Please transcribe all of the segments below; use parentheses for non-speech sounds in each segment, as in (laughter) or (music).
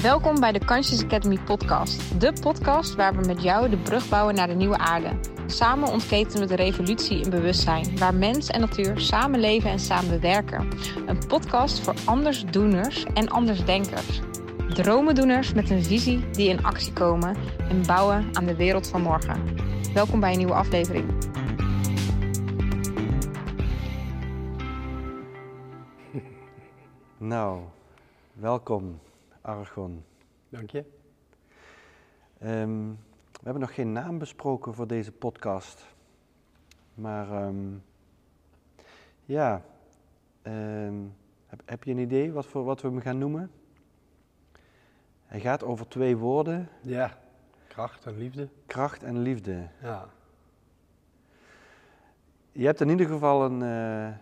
Welkom bij de Conscious Academy podcast. De podcast waar we met jou de brug bouwen naar de nieuwe aarde. Samen ontketenen we de revolutie in bewustzijn, waar mens en natuur samen leven en samen werken. Een podcast voor andersdoeners en andersdenkers. Dromendoeners met een visie die in actie komen en bouwen aan de wereld van morgen. Welkom bij een nieuwe aflevering. Nou, welkom Argon. Dank je. Ehm, we hebben nog geen naam besproken voor deze podcast. Maar ehm, ja, ehm, heb, heb, je een idee wat, voor, wat we hem gaan noemen? Hij gaat over twee woorden. Ja, kracht en liefde. Kracht en liefde. Ja. Je hebt in ieder geval een, uh,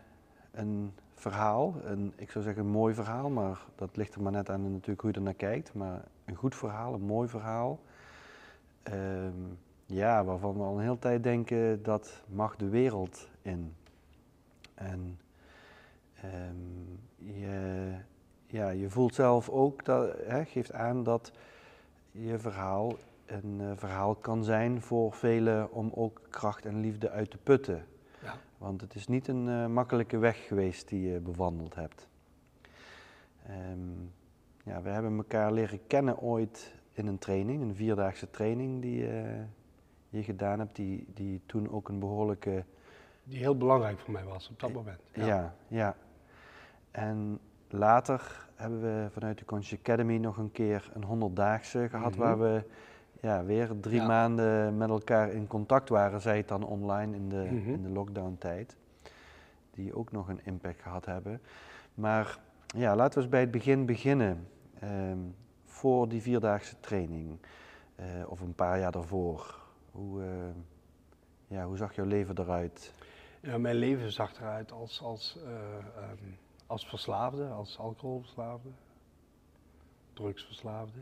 een verhaal. Een, ik zou zeggen een mooi verhaal, maar dat ligt er maar net aan natuurlijk hoe je er naar kijkt. Maar een goed verhaal, een mooi verhaal. Um, ja, waarvan we al een hele tijd denken dat mag de wereld in. En um, je, ja, je voelt zelf ook, dat, hè, geeft aan dat je verhaal een uh, verhaal kan zijn voor velen om ook kracht en liefde uit te putten. Ja. Want het is niet een uh, makkelijke weg geweest die je bewandeld hebt. Um, ja, we hebben elkaar leren kennen ooit in een training, een vierdaagse training die uh, je gedaan hebt, die, die toen ook een behoorlijke... Die heel belangrijk voor mij was op dat moment. Ja, ja. ja. En later hebben we vanuit de Conscious Academy nog een keer een honderddaagse gehad, mm -hmm. waar we ja, weer drie ja. maanden met elkaar in contact waren, zij het dan online in de, mm -hmm. in de lockdown-tijd. Die ook nog een impact gehad hebben. Maar ja, laten we eens bij het begin beginnen. Um, voor die vierdaagse training, uh, of een paar jaar daarvoor. Hoe, uh, ja, hoe zag jouw leven eruit? Ja, mijn leven zag eruit als, als, uh, um, als verslaafde, als alcoholverslaafde, drugsverslaafde.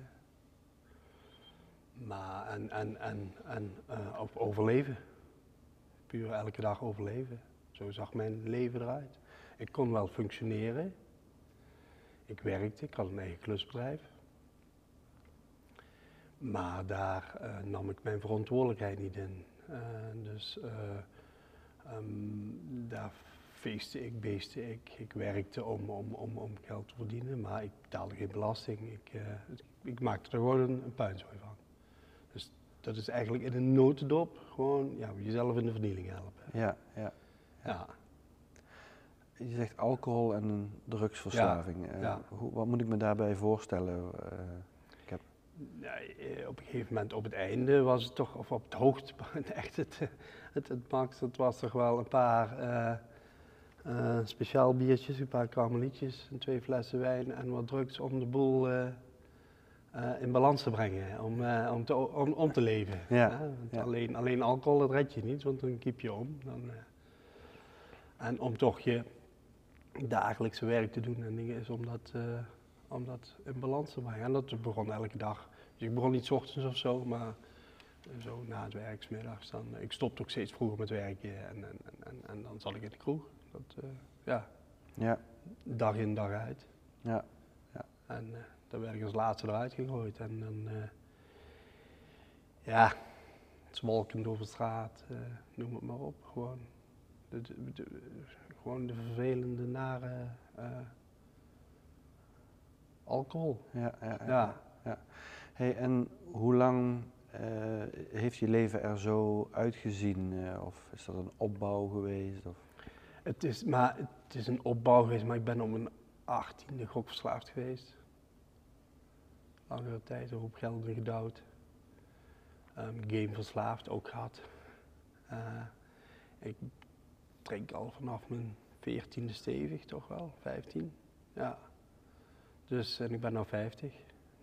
Maar en, en, en, en uh, op overleven. Puur elke dag overleven. Zo zag mijn leven eruit. Ik kon wel functioneren. Ik werkte, ik had een eigen klusbedrijf. Maar daar uh, nam ik mijn verantwoordelijkheid niet in. Uh, dus um, daar feestte ik, beestte ik. Ik werkte om, om, om, om geld te verdienen, maar ik betaalde geen belasting. Ik, ik maakte er gewoon een, een puinzooi van. Dat is eigenlijk in een notendop gewoon ja, jezelf in de vernieling helpen. Ja, ja. ja. Je zegt alcohol en drugsverslaving. Ja, ja. Uh, hoe, wat moet ik me daarbij voorstellen? Uh, ik heb... ja, op een gegeven moment op het einde was het toch, of op het hoogtepunt, (laughs) echt het, het, het max, het was toch wel een paar uh, speciaal biertjes, een paar karmelietjes, en twee flessen wijn en wat drugs om de boel in balans te brengen, om, om, te, om, om te leven. Ja, ja. Alleen, alleen alcohol, dat red je niet, want dan kiep je om. Dan, en om toch je dagelijkse werk te doen en dingen is om dat, uh, om dat in balans te brengen. En dat begon elke dag. Dus ik begon niet 's ochtends of zo, maar zo na het werk, 's middags. Dan, ik stopte ook steeds vroeger met werken en, en, en, en dan zat ik in de kroeg. Dat, uh, ja. ja, dag in dag uit. Ja. ja. En uh, dan werd ik als laatste eruit gegooid. En dan, ja, zwalkend over de straat, noem het maar op. Gewoon. De, de, de, gewoon de vervelende, nare uh, alcohol. Ja, ja, ja. ja. Hey, en hoe lang uh, heeft je leven er zo uitgezien? Uh, of is dat een opbouw geweest? Of? Het, is, maar, het is een opbouw geweest, maar ik ben om mijn achttiende gokverslaafd geweest. Langere tijd, hoop geld in gedouwd. Um, gameverslaafd ook gehad. ik drink al vanaf mijn veertiende stevig, toch wel, 15. Ja. Dus, en ik ben nu 50.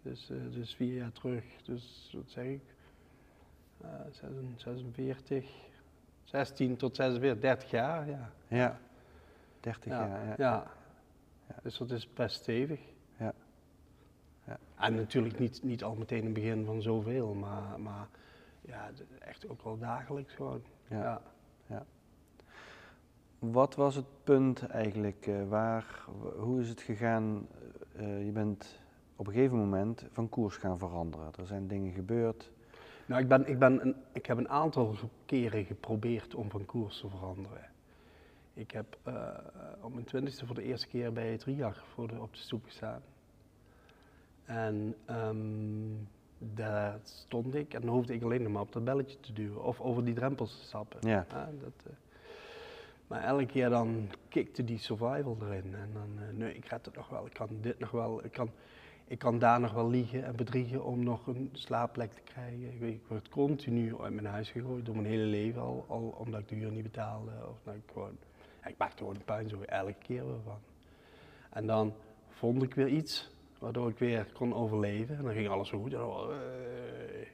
Dus, uh, dus vier jaar terug, dus wat zeg ik? Uh, 46, 16 tot 46, 30 jaar, ja. Ja, 30 ja. jaar, ja. ja. ja. Dus dat is best stevig. En natuurlijk niet, niet al meteen een begin van zoveel, maar, maar ja, echt ook wel dagelijks gewoon. ja. ja. ja. Wat was het punt eigenlijk? Uh, waar, hoe is het gegaan? Uh, je bent op een gegeven moment van koers gaan veranderen. Er zijn dingen gebeurd. Nou, ik, ben, ik, ben een, ik heb een aantal keren geprobeerd om van koers te veranderen. Ik heb uh, op mijn twintigste voor de eerste keer bij het RIAG voor de, op de stoep gestaan. En um, daar stond ik en dan hoefde ik alleen nog maar op dat belletje te duwen of over die drempels te stappen. Ja. dat, uh, maar elke keer dan kikte die survival erin. En dan, uh, nee, ik red het nog wel, ik kan dit nog wel, ik kan, ik kan daar nog wel liegen en bedriegen om nog een slaapplek te krijgen. Ik, ik word continu uit mijn huis gegooid, door mijn hele leven al, al omdat ik de huur niet betaalde. Of dat ik gewoon, ik maakte gewoon een zo elke keer weer van. En dan vond ik weer iets waardoor ik weer kon overleven. En dan ging alles zo goed. En, uh,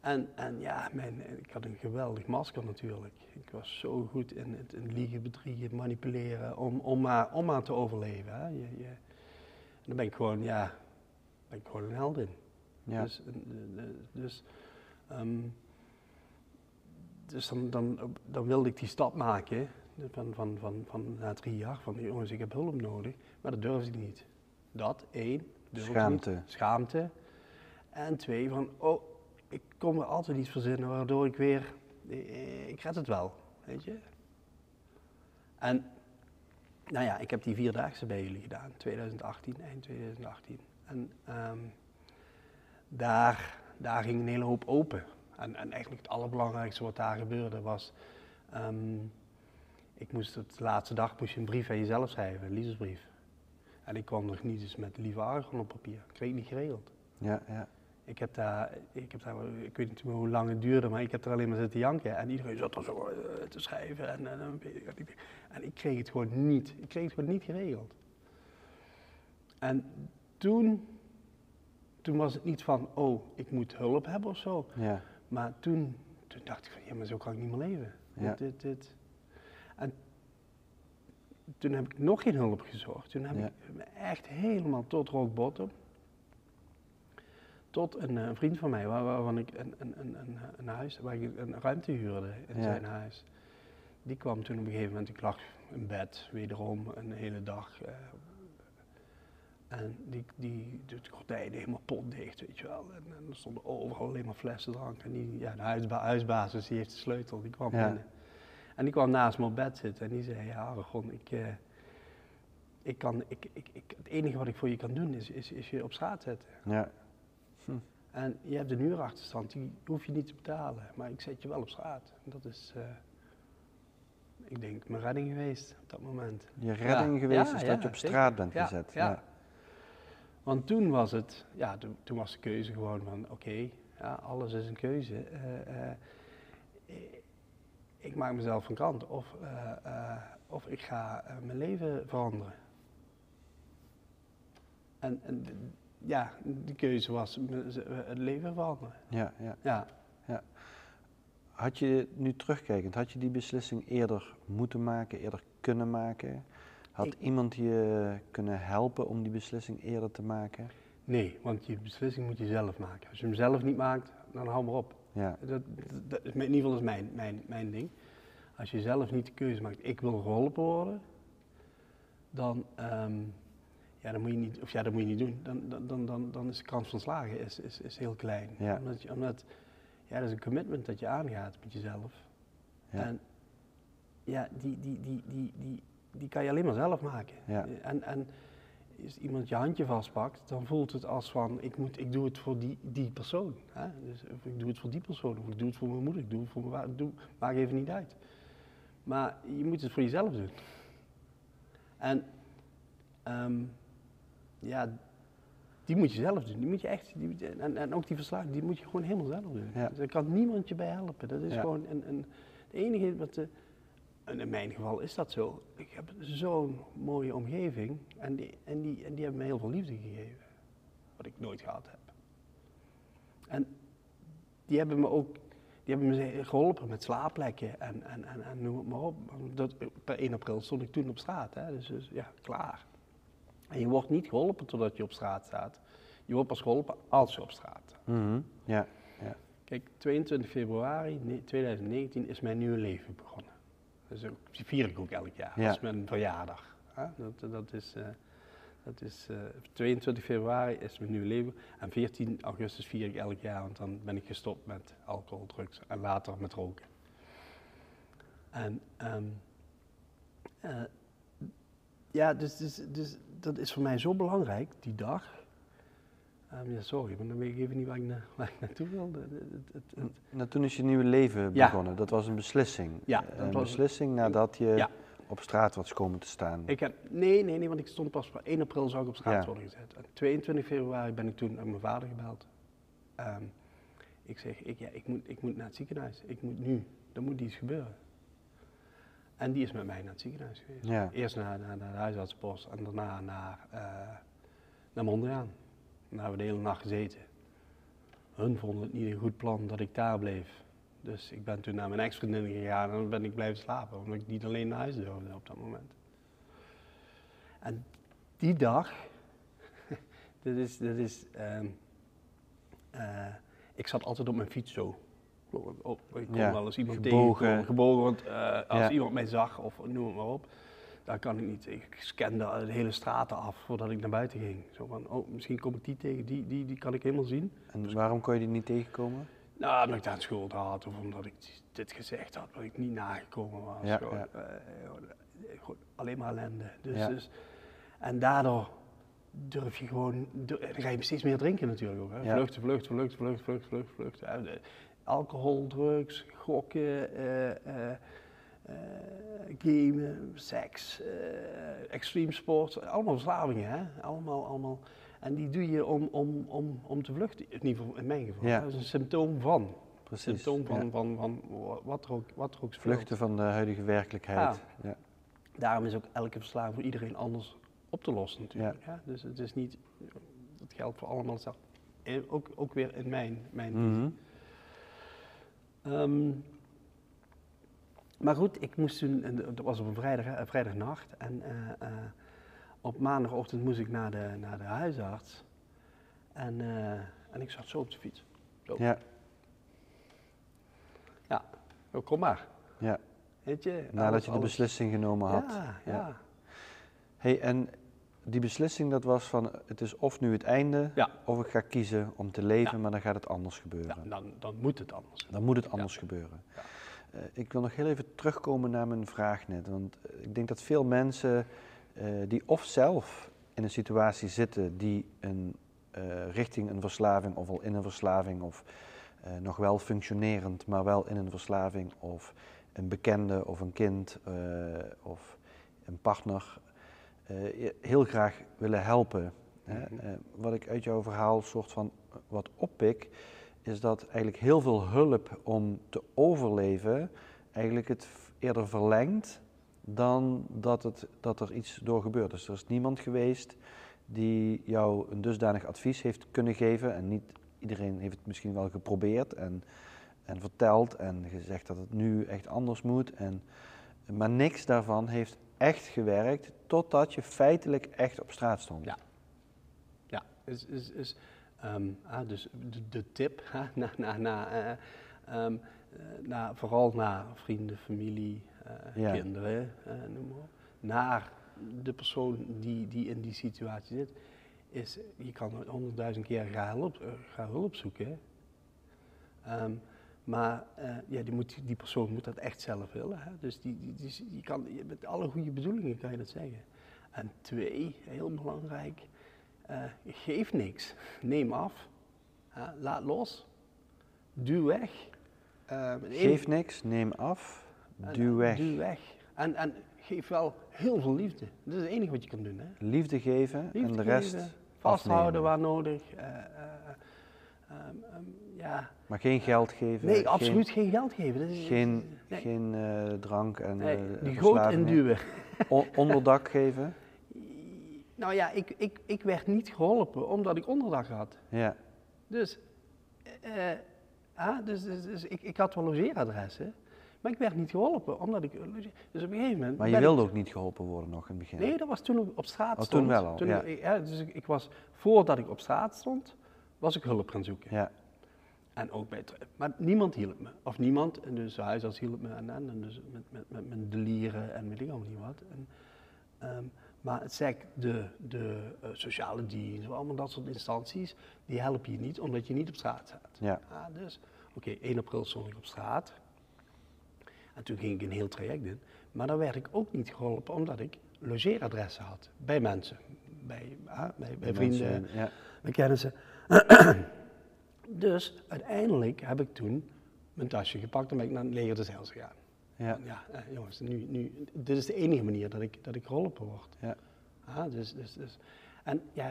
en, en ja, mijn, ik had een geweldig masker natuurlijk. Ik was zo goed in het in liegen, bedriegen, manipuleren om, om, maar, om maar te overleven. Hè. Je, je, en dan ben ik gewoon, ja, ben ik gewoon een held in. Ja. Dus, dus, um, dus dan, dan, dan wilde ik die stap maken van, van, van, van na drie jaar, van jongens, ik heb hulp nodig, maar dat durfde ik niet. Dat, één, Schaamte. Niet, schaamte. En twee, van, oh, ik kom er altijd iets verzinnen waardoor ik weer, ik red het wel, weet je. En, nou ja, ik heb die vierdaagse bij jullie gedaan, 2018, eind 2018. En um, daar, daar ging een hele hoop open. En, en eigenlijk het allerbelangrijkste wat daar gebeurde was, um, ik moest het de laatste dag moest je een brief aan jezelf schrijven, een liefdesbrief. En ik kwam nog niet eens met lieve argon op papier. Ik kreeg het niet geregeld. Ja, ja. Ik heb daar, ik heb daar, ik weet niet meer hoe lang het duurde, maar ik heb er alleen maar zitten janken. En iedereen zat er zo uh, te schrijven. En, en, en, en, ik kreeg het gewoon niet. Ik kreeg het gewoon niet geregeld. En toen, toen was het niet van, oh, ik moet hulp hebben of zo. Ja. Maar toen, toen dacht ik van, ja, maar zo kan ik niet meer leven. Ja. Dit, dit, dit. En toen heb ik nog geen hulp gezocht. Toen heb Ja. ik me echt helemaal tot rock bottom. Tot een, eh, vriend van mij, waar, waarvan ik een, een, een, een, een huis, waar ik een ruimte huurde in Ja. zijn huis. Die kwam toen op een gegeven moment, ik lag in bed, wederom een hele dag. eh, en die, die de gordijnen helemaal potdicht, weet je wel. En, en er stonden overal alleen maar flessen drank. En die, ja, de huisba huisbasis, die heeft de sleutel, die kwam Ja. binnen. En die kwam naast me op bed zitten en die zei, ja Aragon, ik, eh, ik kan, ik, ik, ik, het enige wat ik voor je kan doen is, is, is je op straat zetten. Ja. En je hebt een huurachterstand, die hoef je niet te betalen, maar ik zet je wel op straat. En dat is, eh, ik denk, mijn redding geweest op dat moment. Je redding geweest Ja, is ja, dat je op zeker. straat bent Ja, gezet. ja. Want toen was het, ja, toen, toen was de keuze gewoon van, oké, ja, alles is een keuze. Eh, eh, ik maak mezelf van kant of, eh, eh, of ik ga eh, mijn leven veranderen. En, en ja, die keuze was het leven veranderen. Ja, ja. Ja, Had je nu terugkijkend, had je die beslissing eerder moeten maken, eerder kunnen maken? Had Ik- iemand je kunnen helpen om die beslissing eerder te maken? nee, want je beslissing moet je zelf maken. Als je hem zelf niet maakt, dan hou maar op. Ja, Dat, dat, is, in ieder geval is mijn, mijn, mijn ding. Als je zelf niet de keuze maakt, ik wil geholpen worden, dan, ehm, ja, dan moet je niet, of ja, dat moet je niet doen. Dan, dan, dan, dan, dan is de kans van slagen is, is, is heel klein. Ja. Omdat, je, omdat ja, dat is een commitment dat je aangaat met jezelf. Ja. En ja, die, die, die, die, die, die kan je alleen maar zelf maken. Ja. En, en als iemand je handje vastpakt, dan voelt het als van, ik, moet, ik doe het voor die, die persoon. Hè? Dus, of ik doe het voor die persoon, of ik doe het voor mijn moeder, ik doe het voor mijn vader, doe, maakt even niet uit. Maar je moet het voor jezelf doen. En ehm, ja, die moet je zelf doen. Die moet je echt, die, en, en ook die verslagen, die moet je gewoon helemaal zelf doen. Ja. Dus daar kan niemand je bij helpen. Dat is Ja. gewoon een, een, het enige wat de, en in mijn geval is dat zo. Ik heb zo'n mooie omgeving en die, en, die, en die hebben me heel veel liefde gegeven. Wat ik nooit gehad heb. En die hebben me ook die hebben me geholpen met slaapplekken en, en, en, en noem het maar op. Dat, per 1 april stond ik toen op straat, hè, dus, dus ja, klaar. En je wordt niet geholpen totdat je op straat staat. Je wordt pas geholpen als je op straat staat. Mhm. ja, Kijk, 22 februari ne- 2019 is mijn nieuwe leven begonnen. Dus ook, die vier ik ook elk jaar. Ja. Dat is mijn verjaardag. Hè? Dat, dat is, eh, Dat is eh, 22 februari is mijn nieuwe leven. En 14 augustus vier ik elk jaar, want dan ben ik gestopt met alcohol, drugs en later met roken. En ehm, eh, ja, dus, dus, dus dat is voor mij zo belangrijk, die dag. Ehm, ja, sorry, maar dan weet ik even niet waar ik, na, waar ik naartoe wilde. Het- het- het- het- Nou, toen is je nieuwe leven Ja. begonnen. Dat was een beslissing. Ja, dat een was- beslissing nadat je Ja. op straat was komen te staan. Ik heb, nee, nee, nee, want ik stond pas op 1 april zou ik op straat Ja. worden gezet. En 22 februari ben ik toen naar mijn vader gebeld. Ehm, ik zeg, ik, ja, ik, moet, ik moet naar het ziekenhuis. Ik moet nu, er moet iets gebeuren. En die is met mij naar het ziekenhuis geweest. Ja. Eerst naar, naar, naar de huisartspost en daarna naar, eh naar Mondriaan. Daar hebben we de hele nacht gezeten. Hun vonden het niet een goed plan dat ik daar bleef. Dus ik ben toen naar mijn ex-vriendin gegaan en dan ben ik blijven slapen. Omdat ik niet alleen naar huis durfde op dat moment. En die dag, (laughs) dit is, dit is ehm, eh, ik zat altijd op mijn fiets zo. Op, ik kon Ja, wel eens iemand gebogen. tegenkomen, gebogen, want eh, als Ja. iemand mij zag of noem het maar op, daar kan ik niet. Ik scande de hele straten af voordat ik naar buiten ging. Zo van, oh, misschien kom ik die tegen, die, die, die kan ik helemaal zien. En waarom kon je die niet tegenkomen? Nou, omdat ik daar een schuld had of omdat ik dit gezegd had, wat ik niet nagekomen was. Ja, Gewoon, ja. eh, gewoon, eh, gewoon alleen maar ellende. Dus, Ja. dus, en daardoor durf je gewoon, dan ga je steeds meer drinken natuurlijk ook. Hè? Vluchten, vluchten, vluchten, vluchten, vluchten, vluchten, vluchten. Alcohol, drugs, gokken, eh, eh, eh, gamen, seks, eh, extreme sport. Allemaal verslavingen, hè? Allemaal, allemaal. En die doe je om, om, om, om te vluchten. In ieder geval in mijn geval. Ja. Dat is een symptoom van. Precies. Symptoom van, ja. van, van wat er ook, wat er ook. Vluchten van de huidige werkelijkheid. Ja. Daarom is ook elke verslaving voor iedereen anders op te lossen natuurlijk. Ja. Dus het is niet, dat geldt voor allemaal hetzelfde. En Ook, ook weer in mijn, mijn Mhm. Ehm, maar goed, ik moest toen, en dat was op een vrijdag, hè, vrijdagnacht. En eh, eh, op maandagochtend moest ik naar de, naar de huisarts. En, eh, en ik zat zo op de fiets. Zo. Ja. Ja, oh, kom maar. Ja. Weet je, Nadat alles- je de alles- beslissing genomen had. Ja, ja. Hey, en die beslissing dat was van het is of nu het einde, Ja. of ik ga kiezen om te leven, Ja. maar dan gaat het anders gebeuren. Ja, dan, dan moet het anders. Dan moet het anders gebeuren. Eh, ik wil nog heel even terugkomen naar mijn vraag net. Want eh, ik denk dat veel mensen eh, die of zelf in een situatie zitten die een, richting een verslaving of al in een verslaving of nog wel functionerend, maar wel in een verslaving of een bekende of een kind of een partner heel graag willen helpen. Hè? Mhm. Wat ik uit jouw verhaal soort van wat oppik, is dat eigenlijk heel veel hulp om te overleven eigenlijk het eerder verlengt dan dat, het, dat er iets door gebeurt. Dus er is niemand geweest die jou een dusdanig advies heeft kunnen geven en niet iedereen heeft het misschien wel geprobeerd en, en verteld en gezegd dat het nu echt anders moet. En, maar niks daarvan heeft echt gewerkt totdat je feitelijk echt op straat stond. Ja. Ja, is, is, is, ehm, ah, dus de, de tip, (laughs) hè, na, na, na, eh, ehm, eh, na, vooral naar vrienden, familie, eh, Ja. kinderen, eh, noem maar op, naar de persoon die, die in die situatie zit, is, je kan honderdduizend keer gaan hulp, eh, ga hulp zoeken. Ehm, maar ja, die, moet, die persoon moet dat echt zelf willen. Hè? Dus die, die, kan, met alle goede bedoelingen kan je dat zeggen. En twee, heel belangrijk, eh, geef niks. Neem af. Laat los. Duw weg. Eh, enige- Geef niks, neem af, duw weg. Duw weg. En, en geef wel heel veel liefde. Dat is het enige wat je kan doen. Hè? Liefde geven Liefde en de rest vasthouden afnemen. waar nodig. eh, eh, ehm, ehm, ja. Maar geen geld geven. Nee, absoluut geen geld geven. Dat is, Geen, nee. geen drank en Nee, die verslavingen. induwen. Onderdak geven. Nou ja, ik, ik, ik werd niet geholpen omdat ik onderdak had. Ja, Dus, ah, dus, dus, dus ik, ik had wel logeeradressen, maar ik werd niet geholpen omdat ik. Dus op een gegeven moment. maar je wilde ik- ook niet geholpen worden nog in het begin. Nee, dat was toen ik op straat Oh, stond. toen wel al, Toen ja. ik- ja, dus ik, ik was, voordat ik op straat stond, was ik hulp gaan zoeken. Ja, En ook bij het, maar niemand hielp me. Of niemand, en dus de huisarts hielp me en, en, en dus met, met, met mijn delieren en weet ik allemaal niet wat. En, ehm, Maar het zegt de, de eh, sociale dienst, allemaal dat soort instanties, die helpen je niet omdat je niet op straat staat. Ja. Ah, dus, oké, 1 april stond ik op straat. En toen ging ik een heel traject in. Maar dan werd ik ook niet geholpen omdat ik logeeradressen had bij mensen. Bij, bij, bij vrienden, Mensen, ja. bij kennissen. (clears throat) dus uiteindelijk heb ik toen mijn tasje gepakt en ben ik naar het leger des Heils gegaan. Ja. Ja, eh, jongens, nu, nu, dit is de enige manier dat ik, dat ik geholpen word. Ja. Ah, dus, dus, dus. En ja,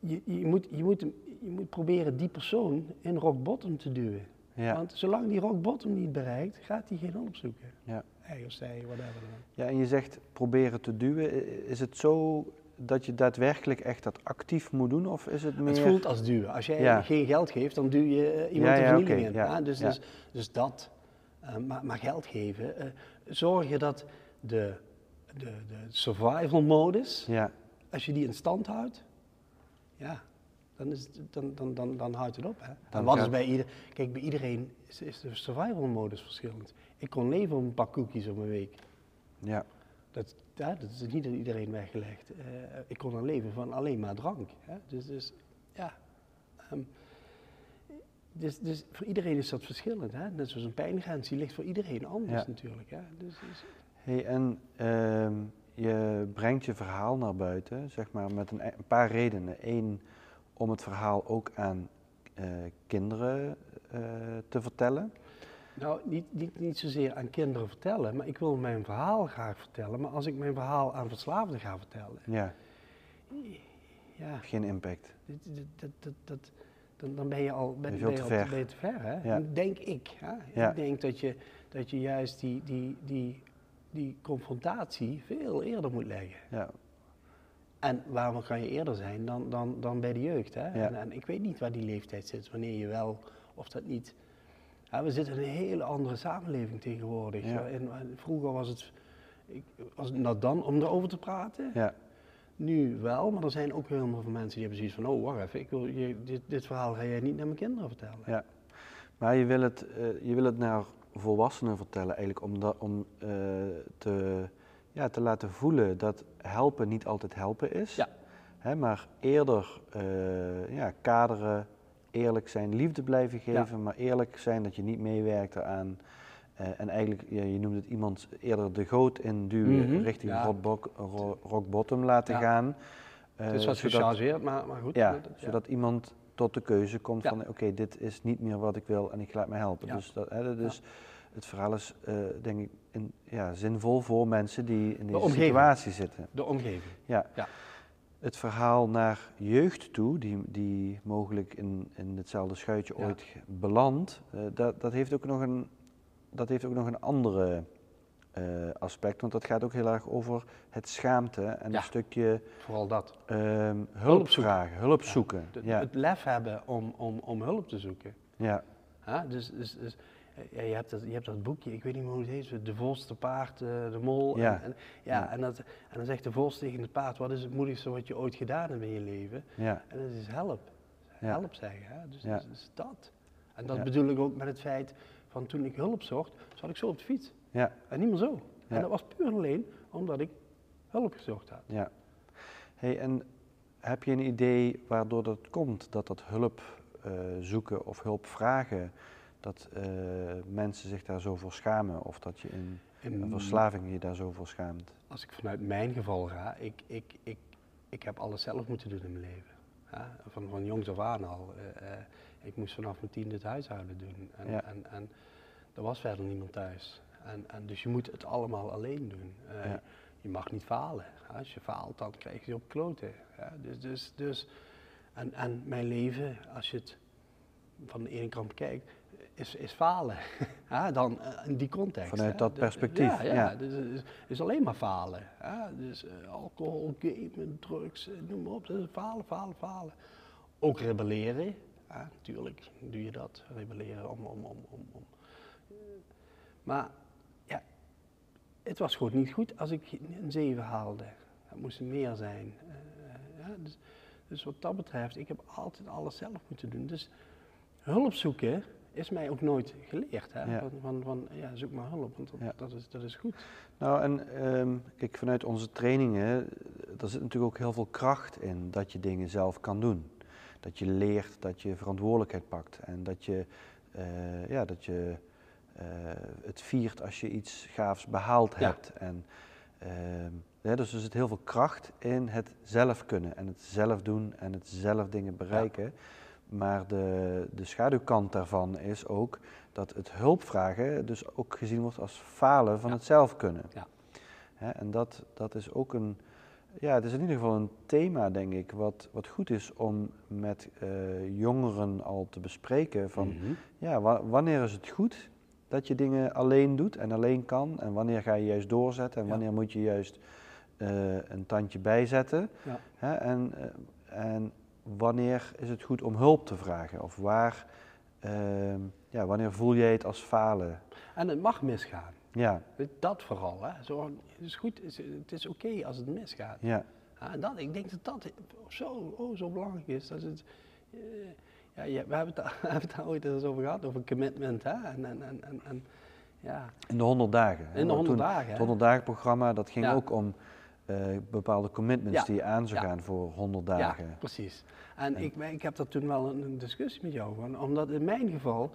je, je, moet, je, moet, je moet proberen die persoon in rock bottom te duwen. Ja. Want zolang die rock bottom niet bereikt, gaat hij geen hulp zoeken. Ja. Hij of zij, whatever. ja, en je zegt proberen te duwen. Is het zo dat je daadwerkelijk echt dat actief moet doen? Of is het meer... Het voelt als duwen. Als jij Ja. geen geld geeft, dan duw je eh, iemand Ja, de vernieling oké, in. ja, Ah, dus, ja. dus, dus dat. Eh, maar, maar geld geven. eh, zorgen dat de, de, de survival modus, Ja, als je die in stand houdt, ja, dan, is het, dan, dan, dan, dan houdt het op. Hè? Dan wat is bij ieder, kijk, bij iedereen is, is de survival modus verschillend. Ik kon leven op een pak koekjes op een week. ja, Dat, ja, dat is niet aan iedereen weggelegd. Eh, ik kon dan leven van alleen maar drank. Hè? Dus, dus ja. ehm, dus, dus voor iedereen is dat verschillend. Hè? Net zoals een pijngrens, die ligt voor iedereen anders Ja. natuurlijk. Hè? Dus, dus, Hey, en ehm, je brengt je verhaal naar buiten, zeg maar, met een, e- een paar redenen. Eén, om het verhaal ook aan eh, kinderen eh, te vertellen. nou, niet, niet, niet zozeer aan kinderen vertellen, maar ik wil mijn verhaal graag vertellen. Maar als ik mijn verhaal aan verslaafden ga vertellen, Ja, ja, geen impact. dit, dat, dat, dat, dan, dan ben je al ben, Ben je te ver. te ver. Hè? Ja. Denk ik. Hè? Ik denk dat je, dat je juist die, die, die, die confrontatie veel eerder moet leggen. Ja, En waarom kan je eerder zijn dan, dan, dan bij de jeugd? Hè? Ja. En, en ik weet niet waar die leeftijd zit, wanneer je wel of dat niet. Ja, we zitten in een hele andere samenleving tegenwoordig. Ja. En, en vroeger was het, ik, was het nou dan om erover te praten. Nu wel, maar er zijn ook heel veel mensen die hebben zoiets van: oh, wacht even, ik wil, je, dit, dit verhaal ga jij niet naar mijn kinderen vertellen. ja. Maar je wil het, eh, je wil het naar volwassenen vertellen eigenlijk om, dat, om eh, te, ja, te laten voelen dat helpen niet altijd helpen is. Ja. Hè, maar eerder eh, ja, kaderen, eerlijk zijn, liefde blijven geven, maar eerlijk zijn dat je niet meewerkt eraan. Eh, en eigenlijk, ja, je noemt het iemand eerder de goot induwen Mhm, richting ja. rock, bottom laten Ja. gaan. het is Eh, wat zodat- gechargeerd, maar, maar goed. ja, dat- zodat iemand tot de keuze komt Ja. van oké, dit is niet meer wat ik wil en ik laat me helpen. Ja. Dus, dat, hè, dus het verhaal is eh, denk ik in, ja, zinvol voor mensen die in deze situatie zitten. De omgeving. Ja. Ja. Het verhaal naar jeugd toe, die, die mogelijk in, in hetzelfde schuitje Ja. ooit belandt, eh, dat, dat, heeft ook nog een, dat heeft ook nog een andere eh, aspect. Want dat gaat ook heel erg over het schaamte en Ja. een stukje Vooral dat. ehm, hulp Hulp zoeken. vragen, hulp zoeken. De- Ja, Het lef hebben om, om, om hulp te zoeken. ja, Hè? Dus, dus, dus ja, je, hebt dat, je hebt dat boekje, ik weet niet meer hoe het heet, De volste paard, eh, de mol. Ja. En, en- ja, Ja. En, dat, en dan zegt de vos tegen het paard, wat is het moedigste wat je ooit gedaan hebt in je leven? ja, En dat is help. Ja. Help zeggen. Hè? Dus, Ja. dus, dat. En dat Ja. bedoel ik ook met het feit van toen ik hulp zocht, zat ik zo op de fiets. ja, En niet meer zo. Ja. En dat was puur en alleen omdat ik hulp gezocht had. ja. Hey, en heb je een idee waardoor dat komt, dat dat hulp eh, zoeken of hulp vragen, dat eh, mensen zich daar zo voor schamen of dat je in een En verslaving je daar zo voor schaamt? als ik vanuit mijn geval ga, ik, ik, ik, ik heb alles zelf moeten doen in mijn leven. Van, van jongs af aan al. Eh, ik moest vanaf mijn tiende het huishouden doen. En, Ja. en, en er was verder niemand thuis. En, en dus je moet het allemaal alleen doen. Eh, Ja. Je mag niet falen. Als je faalt, dan krijg je op kloten. Ja, dus, dus, dus, en, en mijn leven, als je het van de ene kant bekijkt, is, is falen. (laughs) ja, dan eh, in die context. Vanuit hè. dat Dus, perspectief, Ja, ja, dus is, is alleen maar falen. Ja, dus eh, alcohol, gamen, drugs, noem maar op. Is falen, falen, falen. Ook rebelleren. Ja, natuurlijk doe je dat. Rebelleren om, om, om, om, om. Eh, Maar ja, het was gewoon niet goed als ik een 7 haalde. Het moest meer zijn. Eh, ja, dus, dus wat dat betreft, ik heb altijd alles zelf moeten doen. Dus hulp zoeken is mij ook nooit geleerd. Hè? Ja. Van, van, van, ja, zoek maar hulp, want dat, Ja. dat, is, dat is goed. Nou, en ehm, kijk, vanuit onze trainingen, er zit natuurlijk ook heel veel kracht in dat je dingen zelf kan doen. Dat je leert, dat je verantwoordelijkheid pakt en dat je, eh, ja, dat je eh, het viert als je iets gaafs behaald Ja. hebt. En, ehm, ja, dus er zit heel veel kracht in het zelf kunnen en het zelf doen en het zelf dingen bereiken. Maar de, de schaduwkant daarvan is ook dat het hulp vragen dus ook gezien wordt als falen van Ja. het zelf kunnen. Ja. En dat, dat is ook een, ja, het is in ieder geval een thema, denk ik, wat, wat goed is om met eh, jongeren al te bespreken. Van, Mhm. ja, wa- wanneer is het goed dat je dingen alleen doet en alleen kan? En wanneer ga je juist doorzetten en Ja. wanneer moet je juist eh, een tandje bijzetten? Ja. Hè? En, eh, en wanneer is het goed om hulp te vragen? Of waar, ehm, ja, wanneer voel jij het als falen? En het mag misgaan. Ja, Dat vooral. Hè? Zo, het is goed, het is, oké als het misgaat. ja, Ja, en dat, ik denk dat dat zo, oh, zo belangrijk is. Dat het, eh, ja, (laughs) we hebben het, daar- ooit eens over gehad, over commitment. Hè? En, en, en, en, en, ja, in de 100 dagen. hè? in de Want 100 toen- dagen. Het hè. 100 dagen programma, dat ging Ja. ook om eh, bepaalde commitments Ja. die je aan zou gaan voor 100 dagen. Ja, precies. En, En- ik, ik heb daar toen wel een, een discussie met jou van. Omdat in mijn geval,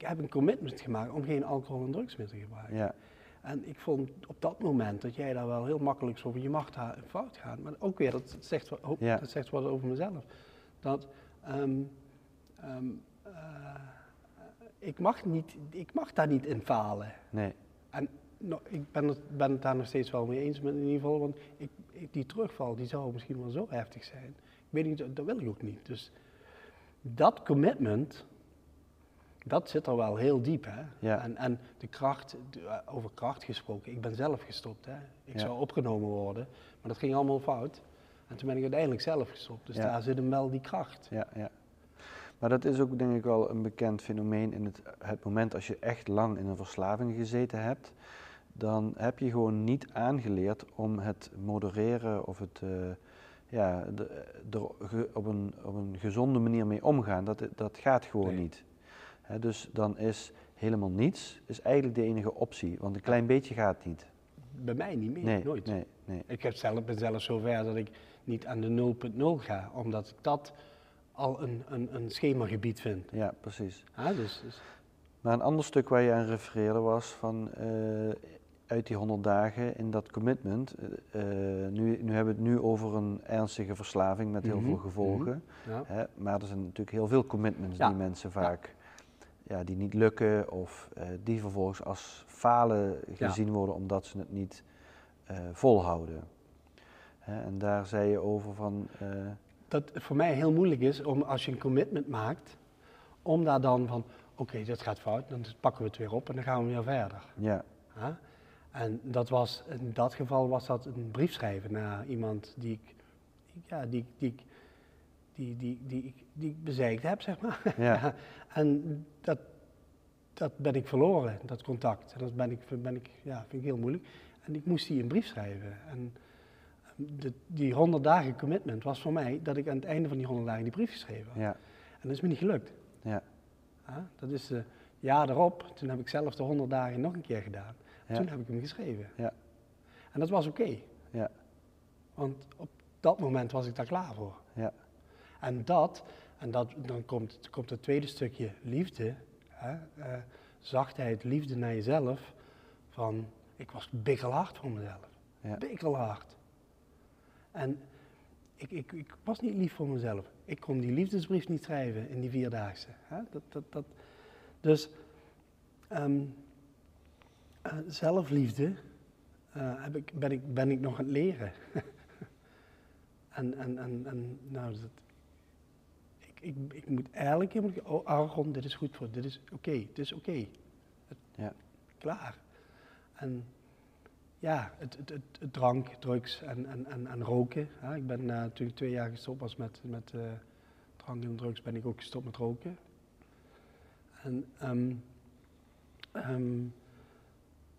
ik heb een commitment gemaakt om geen alcohol en drugs meer te gebruiken. Ja, En ik vond op dat moment dat jij daar wel heel makkelijk zo van, je mag daar fout gaan. Maar ook weer, dat zegt, wat- oh, Ja. dat zegt wat over mezelf. Dat ehm, ehm, eh, ik, mag niet, ik mag daar niet in falen. nee, En nou, ik ben het, ben het daar nog steeds wel mee eens met in ieder geval, want ik, ik- die terugval die zou misschien wel zo heftig zijn. Ik weet niet, dat wil ik ook niet. Dus dat commitment, dat zit er wel heel diep. Hè? Ja. En, en de kracht, de- eh, over kracht gesproken, ik ben zelf gestopt. Hè? Ik Ja. zou opgenomen worden, maar dat ging allemaal fout. En toen ben ik uiteindelijk zelf gestopt. Dus Ja. daar zit hem wel die kracht. ja, ja. Maar dat is ook denk ik wel een bekend fenomeen in het, het moment als je echt lang in een verslaving gezeten hebt. Dan heb je gewoon niet aangeleerd om het modereren of het eh, ja, de, er op, een, op een gezonde manier mee omgaan. Dat, dat gaat gewoon Nee. niet. Dus dan is helemaal niets is eigenlijk de enige optie. Want een klein beetje gaat niet. Bij mij niet meer, Nee, nooit. nee, nee. Ik heb zelf, ben zelfs zover dat ik niet aan de 0.0 ga, omdat ik dat al een, een, een schemagebied vind. Ja, precies. Ja, dus, dus- Maar een ander stuk waar je aan refereerde was van eh, uit die 100 dagen in dat commitment. eh, eh, nu, nu hebben we het nu over een ernstige verslaving met heel Mhm, veel gevolgen. ja. Hè, maar er zijn natuurlijk heel veel commitments Ja. die mensen vaak ja, die niet lukken of eh, die vervolgens als falen gezien worden omdat ze het niet eh, volhouden. Hè, en daar zei je over van. eh, dat het voor mij heel moeilijk is om als je een commitment maakt, om daar dan van, oké, dit gaat fout, dan pakken we het weer op en dan gaan we weer verder. ja? En dat was, in dat geval was dat een brief schrijven naar iemand die ik, ja, die, die, ik- die, die, die, ik- die ik bezeikt heb, zeg maar. Ja. (laughs) en dat, dat ben ik verloren, dat contact. En dat ben ik, ben ik, ja, vind ik heel moeilijk. En ik moest die een brief schrijven. En de, die 100 dagen commitment was voor mij dat ik aan het einde van die 100 dagen die brief geschreven had. ja, En dat is me niet gelukt. ja, Ja, dat is het jaar erop, toen heb ik zelf de 100 dagen nog een keer gedaan. Ja. Toen heb ik hem geschreven. Ja. En dat was oké, ja, want op dat moment was ik daar klaar voor. ja, En dat, en dat, dan komt, komt het tweede stukje liefde, hè, eh, zachtheid, liefde naar jezelf. Van, ik was bikkelhard voor mezelf. Ja. Bikkelhard. En ik, ik, ik was niet lief voor mezelf. Ik kon die liefdesbrief niet schrijven in die vierdaagse. Hè? Dat, dat, dat. Dus ehm, eh, zelfliefde eh, heb ik, ben, ik, ben ik nog aan het leren. (laughs) en, en, en, en nou, dat, ik, ik, moet eigenlijk, helemaal- oh Aaron, dit is goed voor, dit is oké, dit is oké. Het- Ja. Klaar. En ja, het, het, het, het drank, drugs en, en, en, en roken. Hè. Ik ben eh, toen ik twee jaar gestopt was met, met eh, drank en drugs, ben ik ook gestopt met roken. En ehm, ehm,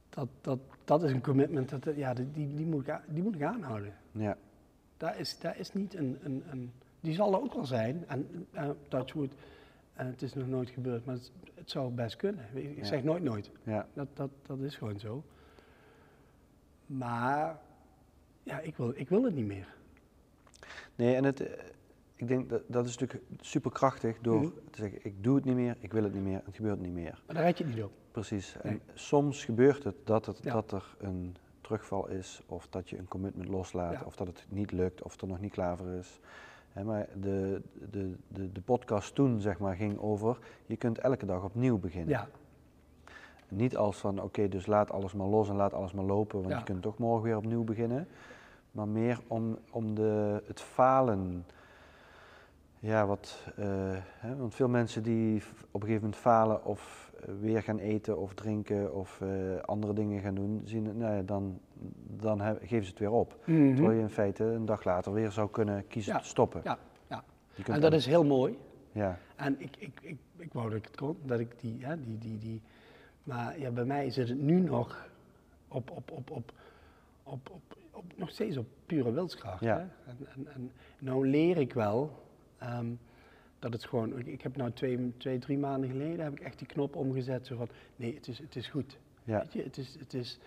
dat, dat, dat is een commitment, dat, dat- ja, die, die, moet ik, die moet ik aanhouden. ja, Daar is, daar is niet een, een, een. Die zal er ook wel zijn, en uh, Touchwood. En het is nog nooit gebeurd, maar het, het zou best kunnen. Ik Ja. zeg nooit nooit. Ja, Dat, dat, dat is gewoon zo. Maar ja, ik wil, ik wil het niet meer. nee, en het, eh, ik denk dat dat is natuurlijk superkrachtig door Mhm. te zeggen: ik doe het niet meer, ik wil het niet meer, het gebeurt niet meer. Maar daar red je het niet op. Precies. En Nee. soms gebeurt het dat, het Ja. dat er een terugval is, of dat je een commitment loslaat, Ja. of dat het niet lukt, of het er nog niet klaar voor is. Maar de, de, de, de podcast toen zeg maar, ging over: je kunt elke dag opnieuw beginnen. Ja, Niet als van oké, dus laat alles maar los en laat alles maar lopen, want Ja. je kunt toch morgen weer opnieuw beginnen. Maar meer om, om de, het falen. Ja, wat, eh, hè, want veel mensen die op een gegeven moment falen of eh, weer gaan eten of drinken of eh, andere dingen gaan doen, zien, nou ja, dan, dan he- geven ze het weer op. Mhm. Terwijl je in feite een dag later weer zou kunnen kiezen Ja, te stoppen. ja, ja. En dat dan- is heel mooi. Ja, En ik, ik, ik, ik wou dat ik het kon, dat ik die, ja, die, die, die. Maar ja, bij mij zit het nu nog op, op, op, op, op, op, op nog steeds op pure wilskracht. Ja. Hè? En, en, en nou leer ik wel ehm, dat het gewoon. Ik, heb nou twee, twee, drie maanden geleden heb ik echt die knop omgezet. Zo van, nee, het is, het is goed. ja, Weet je, het is, het is,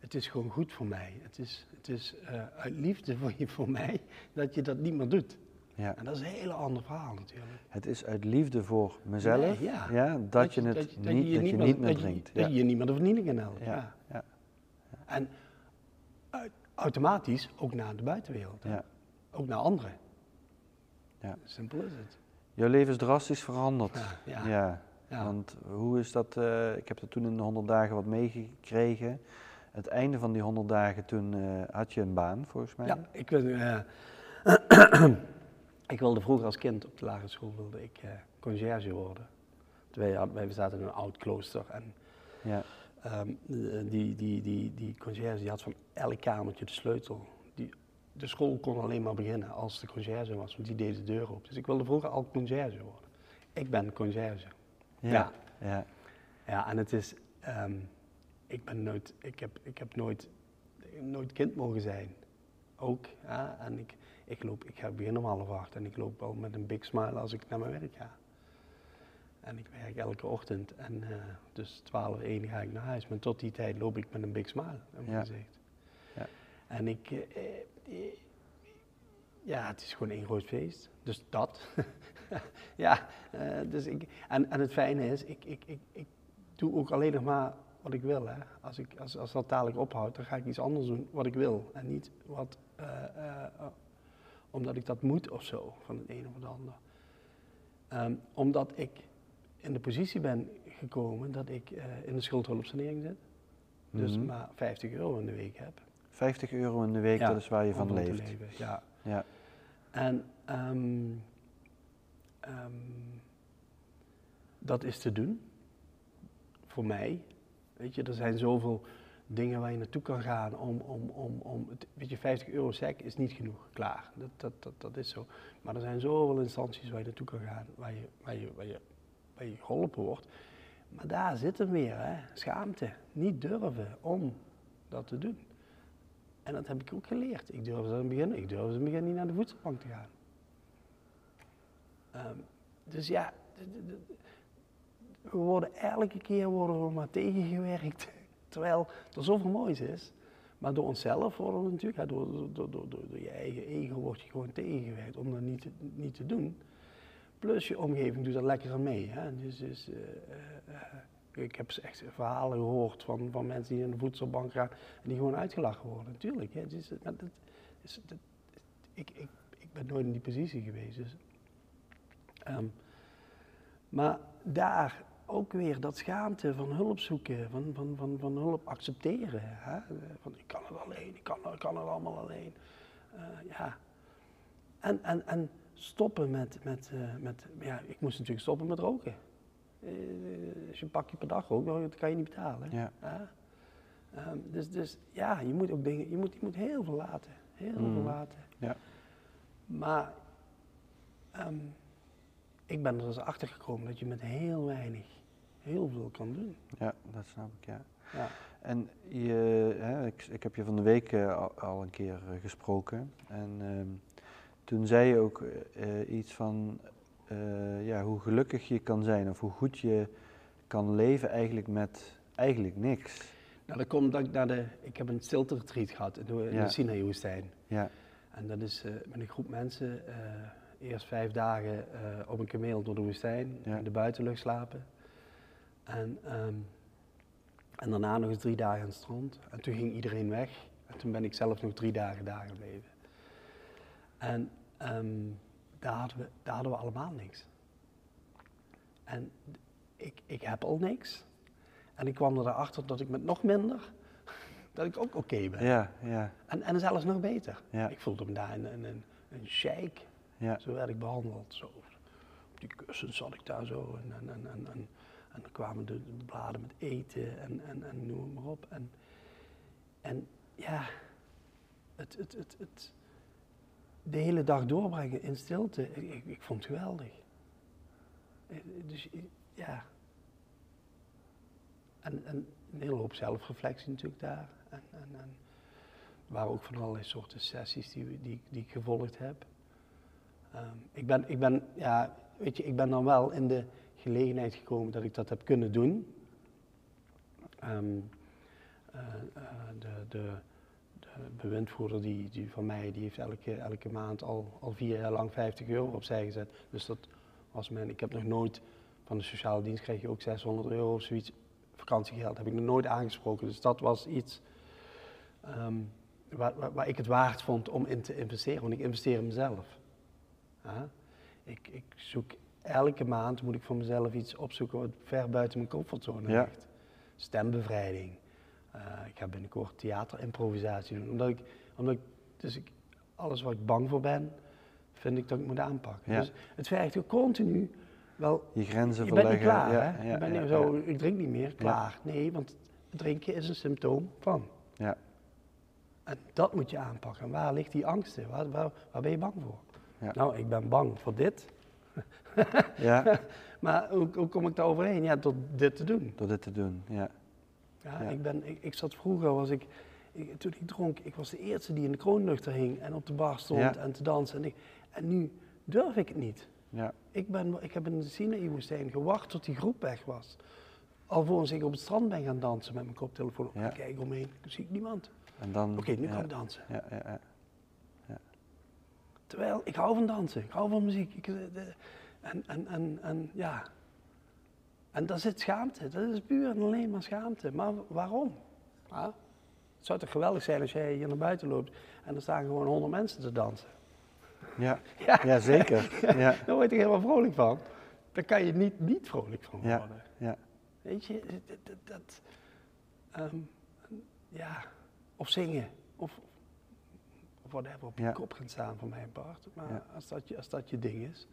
het is gewoon goed voor mij. Het is, het is eh, uit liefde voor, je, voor mij dat je dat niet meer doet. ja. En dat is een hele ander verhaal natuurlijk. Het is uit liefde voor mezelf Nee, ja. ja. dat, je het dat niet, dat dat je niet meer dat je- drinkt. Dat je je niet meer de vernieling in helpt. Ja. Ja, En au- automatisch ook naar de buitenwereld. Ook naar anderen. Ja. Simpel is het. Jouw leven is drastisch veranderd. Ja, ja, want hoe is dat? eh, ik heb er toen in de 100 dagen wat meegekregen. Het einde van die 100 dagen, toen eh, had je een baan volgens mij. Ja, ik, wil, eh, ik wilde vroeger als kind op de lagere school wilde ik eh, conciërge worden. Wij, wij zaten in een oud klooster en Ja, Ehm, die, die, die, die, die conciërge die had van elk kamertje de sleutel. De school kon alleen maar beginnen als de conciërge was, want die deed de deur op. Dus ik wilde vroeger al conciërge worden. Ik ben conciërge. ja, Ja. ja. Ja, en het is, ehm, ik ben nooit, ik heb, ik heb nooit, nooit kind mogen zijn. Ook, ja, en ik, ik loop, ik ga beginnen om half acht en ik loop wel met een big smile als ik naar mijn werk ga. En ik werk elke ochtend en eh dus 12, 1 ga ik naar huis. Maar tot die tijd loop ik met een big smile op mijn Ja. gezicht. Ja. En ik, eh, ja, het is gewoon één groot feest. Dus dat. (laughs) ja, eh, dus ik, en, en het fijne is, ik, ik, ik, ik doe ook alleen nog maar wat ik wil. Hè. Als, ik, als, als dat dadelijk ophoudt, dan ga ik iets anders doen wat ik wil. En niet wat, eh, eh, eh, omdat ik dat moet of zo, van het een of het ander. Ehm, omdat ik in de positie ben gekomen dat ik in de schuldhulpsanering zit. Dus Mhm. maar 50 euro in de week heb. 50 euro in de week, Ja, dat is waar je van leeft. leven, Ja. Ja, En ehm, ehm, dat is te doen. Voor mij. Weet je, er zijn zoveel dingen waar je naartoe kan gaan om, om, om, om het- weet je, 50 euro sec is niet genoeg, klaar. Dat, dat, dat, dat is zo. Maar er zijn zoveel instanties waar je naartoe kan gaan, waar je, waar je, waar je, waar je geholpen wordt. Maar daar zit hem weer, hè. schaamte. Niet durven om dat te doen. En dat heb ik ook geleerd. Ik durfde in het begin, ik durfde in het begin niet naar de voedselbank te gaan. Ehm, dus ja, we worden elke keer worden we maar tegengewerkt. (laughs) Terwijl er zoveel moois is. Maar door onszelf worden we natuurlijk, door, door, door, door, je eigen ego word je gewoon tegengewerkt om dat niet te, niet te doen. Plus je omgeving doet er lekker aan mee. Hè. Dus, dus, eh, eh, eh, ik heb echt verhalen gehoord van, van mensen die in de voedselbank gaan en die gewoon uitgelachen worden. Natuurlijk. Hè. Dat, is, ik, ik, ik ben nooit in die positie geweest. Dus. Ehm, maar daar ook weer dat schaamte van hulp zoeken, van, van, van, van hulp accepteren. Hè? Van ik kan het alleen, ik kan, ik kan het allemaal alleen. Eh, ja. En, en, en stoppen met, met, eh, met, ja, ik moest natuurlijk stoppen met roken. Eh, als je een pakje per dag rookt, dan kan je niet betalen. ja, hè? Ehm, dus, dus ja, je moet ook dingen, je moet, je moet heel veel laten. Heel veel Mhm. laten. ja. Maar ehm, ik ben er dus achter gekomen dat je met heel weinig heel veel kan doen. ja, dat snap ik, ja. Ja. En je, hè, ik, ik heb je van de week eh, al, een keer eh, gesproken. En ehm, toen zei je ook iets van eh, ja, hoe gelukkig je kan zijn of hoe goed je kan leven eigenlijk met eigenlijk niks. Nou, dat komt dat ik naar de... Ik heb een stilte retreat gehad in de, in Ja. de Sinaï-woestijn. Ja, En dat is eh, met een groep mensen, eh, eerst vijf dagen eh, op een kameel door de woestijn, Ja. in de buitenlucht slapen. En, ehm, en daarna nog eens drie dagen aan het strand. En toen ging iedereen weg. En toen ben ik zelf nog drie dagen daar gebleven. En ehm, daar, hadden we, daar hadden we allemaal niks. En ik, ik heb al niks. En ik kwam erachter dat ik met nog minder, (laughs) dat ik ook oké ben. ja, ja, En, en zelfs nog beter. Ja. Ik voelde me daar een, een, een, een sheik. ja, Zo werd ik behandeld. Zo. Op die kussens zat ik daar zo. En, en, en, en, en, en dan kwamen de, de bladen met eten en, en, en noem maar op. En, en ja, het, het, het, het, de hele dag doorbrengen in stilte, ik, ik, vond het geweldig. Eh, Dus eh, ja. En, en een hele hoop zelfreflectie natuurlijk daar. En, en, en waren ook van allerlei soorten sessies die, die, die ik gevolgd heb. Ehm, ik, ben, ik, ben, ja, weet je, ik ben dan wel in de gelegenheid gekomen dat ik dat heb kunnen doen. Ehm, eh, de, de bewindvoerder die, die van mij, die heeft elke, elke maand al, al vier jaar lang 50 euro opzij gezet. Dus dat was mijn, ik heb nog nooit, van de sociale dienst krijg je ook 600 euro of zoiets, vakantiegeld, heb ik nog nooit aangesproken. Dus dat was iets ehm, waar, waar, waar ik het waard vond om in te investeren, want ik investeer in mezelf. Ja? Ik, ik zoek elke maand moet ik voor mezelf iets opzoeken wat ver buiten mijn comfortzone Ja. ligt. Stembevrijding. Eh, ik ga binnenkort theaterimprovisatie doen. Omdat ik, omdat ik, dus ik, alles waar ik bang voor ben, vind ik dat ik moet aanpakken. Ja. Dus het vergt ook continu wel. je grenzen je bent verleggen. niet klaar, ja, hè? ja, niet zo, ik drink niet meer, klaar. Nee, want drinken is een symptoom van. Ja. En dat moet je aanpakken. En waar ligt die angsten? Waar, waar, waar ben je bang voor? Ja. Nou, ik ben bang voor dit. Ja, (laughs) Maar hoe, hoe kom ik daar overheen? Ja, door dit te doen. door dit te doen. Ja, Ja, Ja. Ik, ben, ik, ik zat vroeger, was ik, ik, toen ik dronk, ik was de eerste die in de kroonluchter hing en op de bar stond Ja. en te dansen. En, ik, en nu durf ik het niet. ja, Ik, ben, ik heb in de Sinaï-woestijn gewacht tot die groep weg was. Alvorens ik op het strand ben gaan dansen met mijn koptelefoon op. Ja. Ik kijk omheen, ik zie ik niemand. en dan... Oké, nu kan ik dansen. Ja, ja, ja. Terwijl, ik hou van dansen, ik hou van muziek. Ik, eh, de- en, en, en, en ja. En daar zit schaamte. Dat is puur en alleen maar schaamte. Maar waarom? Ja? Het zou toch geweldig zijn als jij hier naar buiten loopt en er staan gewoon honderd mensen te dansen. Ja, (laughs) Ja, ja zeker. (laughs) Ja, daar word je helemaal vrolijk van. Daar kan je niet, niet vrolijk van worden. ja, Weet je, dat, dat, dat, ehm, ja, of zingen, of, of whatever, op je kop gaan staan van mijn part. Maar als, dat je, als dat je ding is.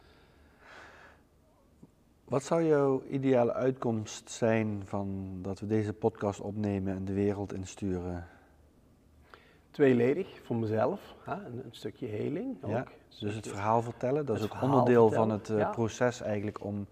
Wat zou jouw ideale uitkomst zijn van dat we deze podcast opnemen en de wereld insturen? Tweeledig, voor mezelf, hè, een, een stukje heling ook. Ja, Dus het verhaal vertellen, dat is ook onderdeel van het eh, ja. proces eigenlijk om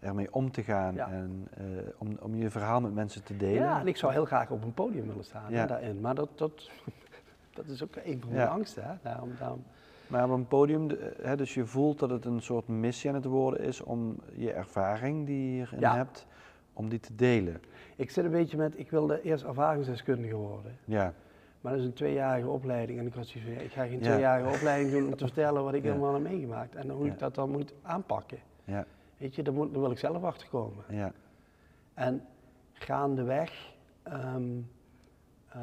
ermee om te gaan Ja. en eh, om, om je verhaal met mensen te delen. Ja, en ik zou heel graag op een podium willen staan daarin. Maar dat, dat, (laughs) dat is ook een van mijn angsten. Hè. Daarom, daarom, Maar op een podium, de- hè, dus je voelt dat het een soort missie aan het worden is om je ervaring die je hierin Ja. hebt, om die te delen. ik zit een beetje met, ik wilde eerst ervaringsdeskundige worden. Ja, Maar dat is een tweejarige opleiding. En ik had zoiets ik ga geen Ja. tweejarige opleiding doen om te vertellen wat ik (laughs) helemaal heb meegemaakt. En hoe ik dat dan moet aanpakken. ja, Weet je, daar, moet, daar wil ik zelf achter komen. ja, En gaandeweg eh, eh,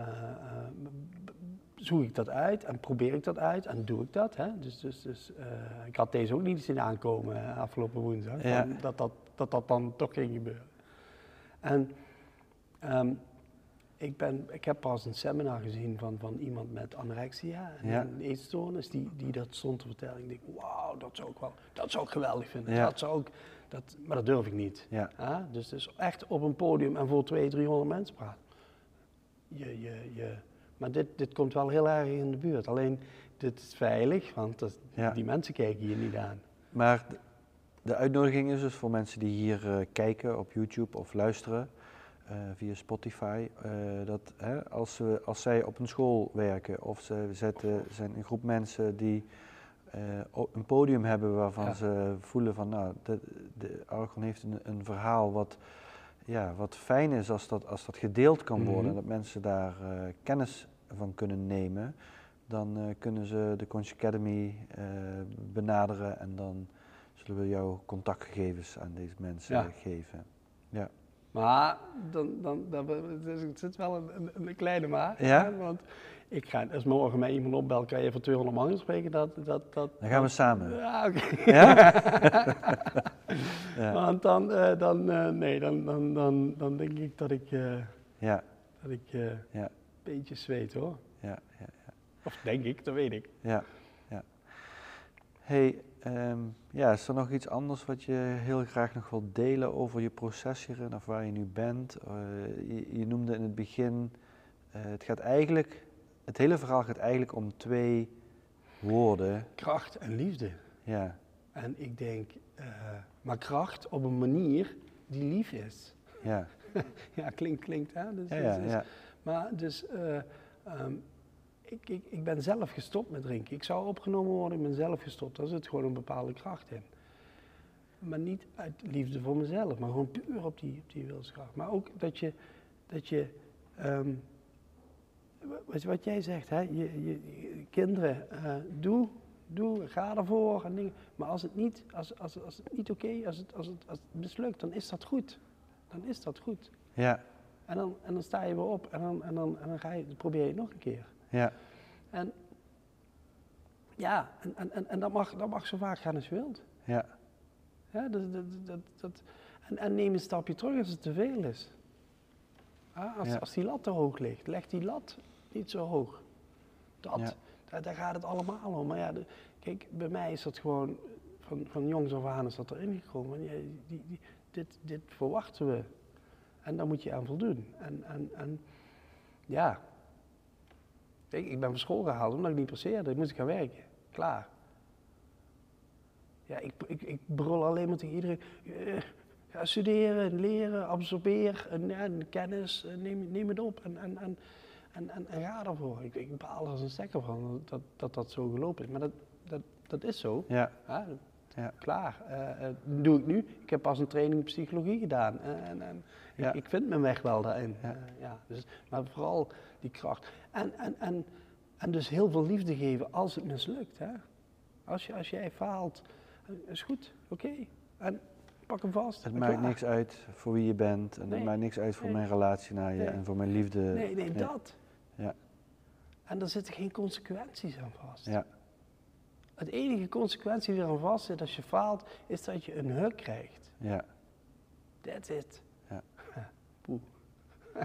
b- zoek ik dat uit en probeer ik dat uit en doe ik dat. Hè? Dus, dus, dus eh, ik had deze ook niet zien aankomen eh, afgelopen woensdag, Ja. van dat, dat, dat dat dan toch ging gebeuren. En ehm, ik, ben, ik heb pas een seminar gezien van, van iemand met anorexia en Ja. een eetstoornis die, die dat stond te vertellen. Ik denk, wauw, dat zou ik wel, dat zou ik geweldig vinden. Ja. Dat zou ik, dat, maar dat durf ik niet. ja, Ja, dus, dus echt op een podium en voor 200, 300 mensen praten. Je, je, je, maar dit, dit komt wel heel erg in de buurt. Alleen, dit is veilig, want dat, Ja. die mensen kijken hier niet aan. Maar de- uitnodiging is dus voor mensen die hier eh, kijken op YouTube of luisteren eh, via Spotify, eh, dat hè, als, ze, als zij op een school werken of ze zetten, zijn een groep mensen die een podium hebben waarvan Ja. ze voelen van nou, de, de Argon heeft een, een verhaal wat, ja, wat fijn is als dat, als dat gedeeld kan worden, Mhm. en dat mensen daar eh, kennis van kunnen nemen, dan eh, kunnen ze de Conch Academy eh, benaderen en dan zullen we jouw contactgegevens aan deze mensen Ja. geven. Maar dan, dan, dan, er zit wel een, een, een kleine maar. Ja? hè, Want ik ga, als morgen mij iemand opbelt, kan je voor 200 man spreken. Dat, dat, dat, Dan gaan we samen. Ja, oké. Ja? (laughs) ja. Want dan, eh, dan, eh, nee, dan, dan, dan, dan denk ik dat ik, eh, Ja, dat ik Ja. een beetje zweet hoor. ja, ja. Of denk ik, dat weet ik. Ja, ja. Hey, ehm, ja, is er nog iets anders wat je heel graag nog wilt delen over je proces hierin of waar je nu bent? Je, je noemde in het begin, het gaat eigenlijk, het hele verhaal gaat eigenlijk om twee woorden. Kracht en liefde. Ja, En ik denk, eh, maar kracht op een manier die lief is. ja, (laughs) Ja, klinkt, klinkt hè. Dus, ja, dus- ja, dus- ja. Maar dus, eh, ehm, ik, ik, ik ben zelf gestopt met drinken. Ik zou opgenomen worden, ik ben zelf gestopt. Daar zit gewoon een bepaalde kracht in. Maar niet uit liefde voor mezelf, maar gewoon puur op die, op die wilskracht. Maar ook dat je, dat je ehm, wat, wat jij zegt, hè, je, je, je- kinderen, eh, doe, doe, ga ervoor en dingen. Maar als het niet, als, als, als het niet oké, als, het, als, het, als het mislukt, dan is dat goed. Dan is dat goed. ja, En dan, en dan sta je weer op en dan, en dan, en dan ga je, probeer je het nog een keer. ja, En ja, en, en, en, en dat, mag, dat mag zo vaak gaan als je wilt. ja, Ja, dat, dat, dat, dat, en, en neem een stapje terug als het te veel is. Ja, als, Ja. als die lat te hoog ligt, leg die lat niet zo hoog. Dat, Ja. daar, daar gaat het allemaal om. Maar ja, de- kijk, bij mij is dat gewoon, van, van jongs af aan is dat erin gekomen. Die, die, dit, dit verwachten we. En daar moet je aan voldoen. En, en, en ja, Kijk, ik ben van school gehaald omdat ik niet passeerde. Ik moest gaan werken. Klaar. Ja, ik, ik, ik brul alleen maar tegen iedereen. Ga studeren, leren, absorbeer en, ja, en kennis, eh, neem, neem het op en, en, en, en, en, en ga ervoor. Ik, ik baal er als een stekker van dat dat, dat zo gelopen is. Maar dat, dat, dat is zo. ja, Ja, Ja. Klaar. Eh, eh, dat doe ik nu. Ik heb pas een training psychologie gedaan. En, en, Ja. ik, ik vind mijn weg wel daarin. Ja. Ja, dus, maar vooral die kracht. En, en, en, en dus heel veel liefde geven als het mislukt. Hè? Als, je, als jij faalt, is goed, oké. En pak hem vast. het maakt klaar. niks uit voor wie je bent en Nee. het maakt niks uit voor Nee. mijn relatie naar je Nee. en voor mijn liefde. Nee, nee, dat. Ja. En daar zitten geen consequenties aan vast. Ja, Het enige consequentie die eraan vast zit als je faalt, is dat je een huk krijgt. ja, That's it. Ja. (laughs) Poeh. (sighs)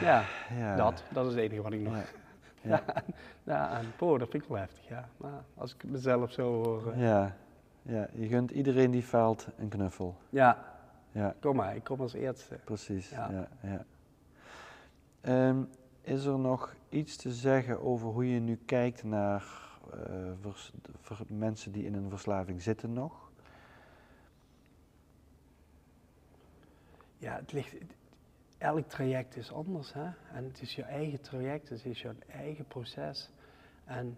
ja, ja. dat. Dat is het enige wat ik nog... Ja. (laughs) Ja. Ja. Ja, en poeh, dat vind ik wel heftig, ja. Maar als ik mezelf zo hoor... eh, Ja, ja, je gunt iedereen die faalt een knuffel. ja, Ja, kom maar, ik kom als eerste. precies. Ja. Ja. Ja, Ehm, is er nog iets te zeggen over hoe je nu kijkt naar eh, vers- mensen die in een verslaving zitten nog? Ja, het ligt... elk traject is anders, hè. En het is je eigen traject, het is je eigen proces. En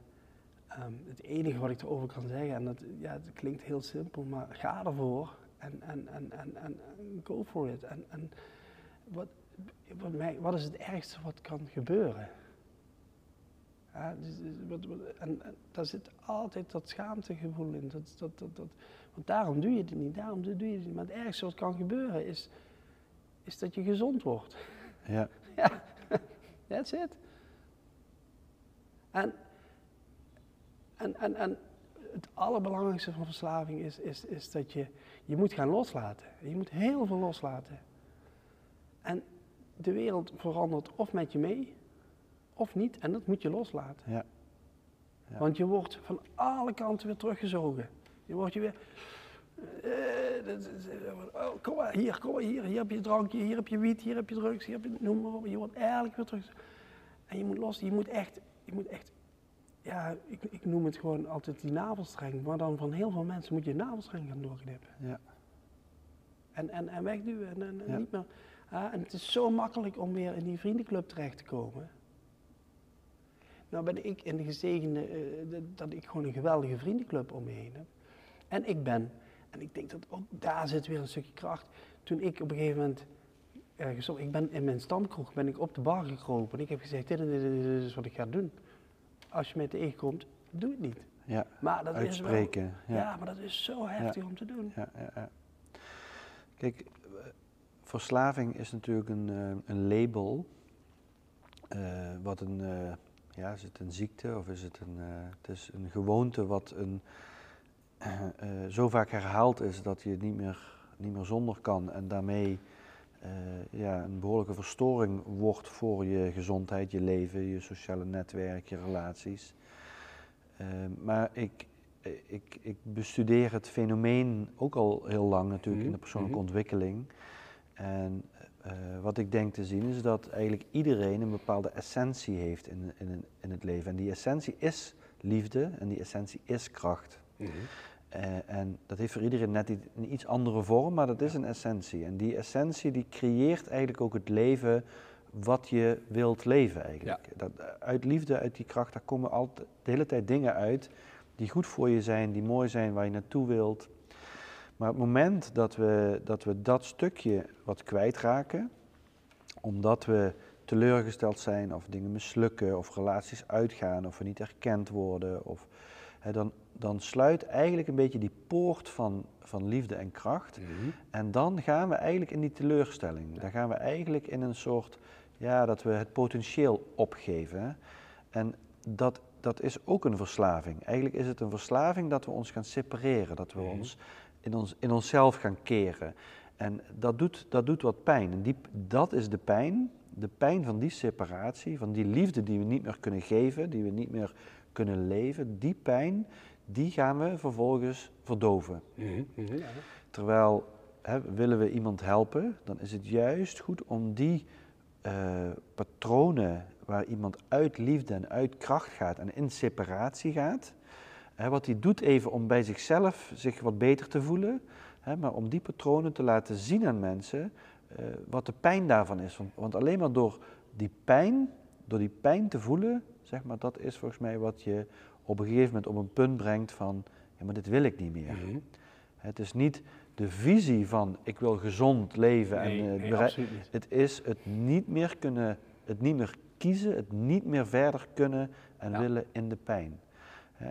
ehm, het enige wat ik erover kan zeggen, en dat, ja, het klinkt heel simpel, maar ga ervoor en, en, en, en, en, go for it. En, en wat, wat, mij, wat is het ergste wat kan gebeuren? Ja, dus- dus wat- wat- en, en daar zit altijd dat schaamtegevoel in. Dat, dat, dat, dat, want daarom doe je het niet, daarom doe je het niet. Maar het ergste wat kan gebeuren is, is dat je gezond wordt. Ja, (laughs) Ja, that's it. En, en, en, en het allerbelangrijkste van verslaving is, is, is dat je, je moet gaan loslaten. Je moet heel veel loslaten. En de wereld verandert of met je mee, of niet. En dat moet je loslaten. ja, Ja. Want je wordt van alle kanten weer teruggezogen. Je wordt je weer... eh, is- oh, kom maar, hier, kom maar, hier. Hier heb je drankje, hier heb je wiet, hier heb je drugs, hier heb je... Noem maar op. Je wordt eigenlijk weer terug... En je moet los, je moet echt... Je moet echt ja, ik, ik noem het gewoon altijd die navelstreng. Maar dan van heel veel mensen moet je navelstreng gaan doorknippen. ja, En, en, en wegduwen en, en, en Ja. niet meer... Ah, en het is zo makkelijk om weer in die vriendenclub terecht te komen. Nou ben ik in de gezegende, eh, dat- ik gewoon een geweldige vriendenclub om me heen heb. En ik ben, en ik denk dat ook daar zit weer een stukje kracht. Toen ik op een gegeven moment op, ik ben in mijn stamkroeg, ben ik op de bar gekropen. En ik heb gezegd, dit, dit, dit is wat ik ga doen. Als je mij tegenkomt, doe het niet. Ja, Maar dat is uitspreken. wel, ja. ja. maar dat is zo heftig om te doen. Ja, ja, ja. Kijk, verslaving is natuurlijk een, eh, een label. Eh, wat een, eh, ja, is het een ziekte of is het een, het is een gewoonte wat een, zo vaak herhaald is dat je het niet meer, niet meer zonder kan en daarmee ja, een behoorlijke verstoring wordt voor je gezondheid, je leven, je sociale netwerk, je relaties. Eh, maar ik, eh, ik, ik bestudeer het fenomeen ook al heel lang natuurlijk in de Mhm, persoonlijke mhm. ontwikkeling. En eh, wat ik denk te zien is dat eigenlijk iedereen een bepaalde essentie heeft in, in, in het leven. En die essentie is liefde en die essentie is kracht. Eh, en dat heeft voor iedereen net een iets andere vorm, maar dat is een essentie. En die essentie die creëert eigenlijk ook het leven wat je wilt leven eigenlijk. Dat, eh, uit liefde, uit die kracht, daar komen altijd de hele tijd dingen uit die goed voor je zijn, die mooi zijn, waar je naartoe wilt. Maar het moment dat we dat, we dat stukje wat kwijtraken, omdat we teleurgesteld zijn of dingen mislukken of relaties uitgaan of we niet erkend worden, of, hè, dan, dan sluit eigenlijk een beetje die poort van, van liefde en kracht. En dan gaan we eigenlijk in die teleurstelling. Dan gaan we eigenlijk in een soort, ja, dat we het potentieel opgeven. En dat, dat is ook een verslaving. Eigenlijk is het een verslaving dat we ons gaan separeren, dat we Mhm. ons in, ons in onszelf gaan keren. En dat doet, dat doet wat pijn. En die, dat is de pijn, de pijn van die separatie, van die liefde die we niet meer kunnen geven, die we niet meer kunnen leven. Die pijn, die gaan we vervolgens verdoven. Terwijl hè, willen we iemand helpen, dan is het juist goed om die eh, patronen waar iemand uit liefde en uit kracht gaat en in separatie gaat, hè, wat hij doet even om bij zichzelf zich wat beter te voelen, hè, maar om die patronen te laten zien aan mensen eh, wat de pijn daarvan is. Want, want alleen maar door die pijn, door die pijn te voelen, zeg maar, dat is volgens mij wat je op een gegeven moment op een punt brengt van, ja maar dit wil ik niet meer. Het is niet de visie van ik wil gezond leven Nee, en eh, nee, het is het niet meer kunnen, het niet meer kiezen, het niet meer verder kunnen en Ja. willen in de pijn.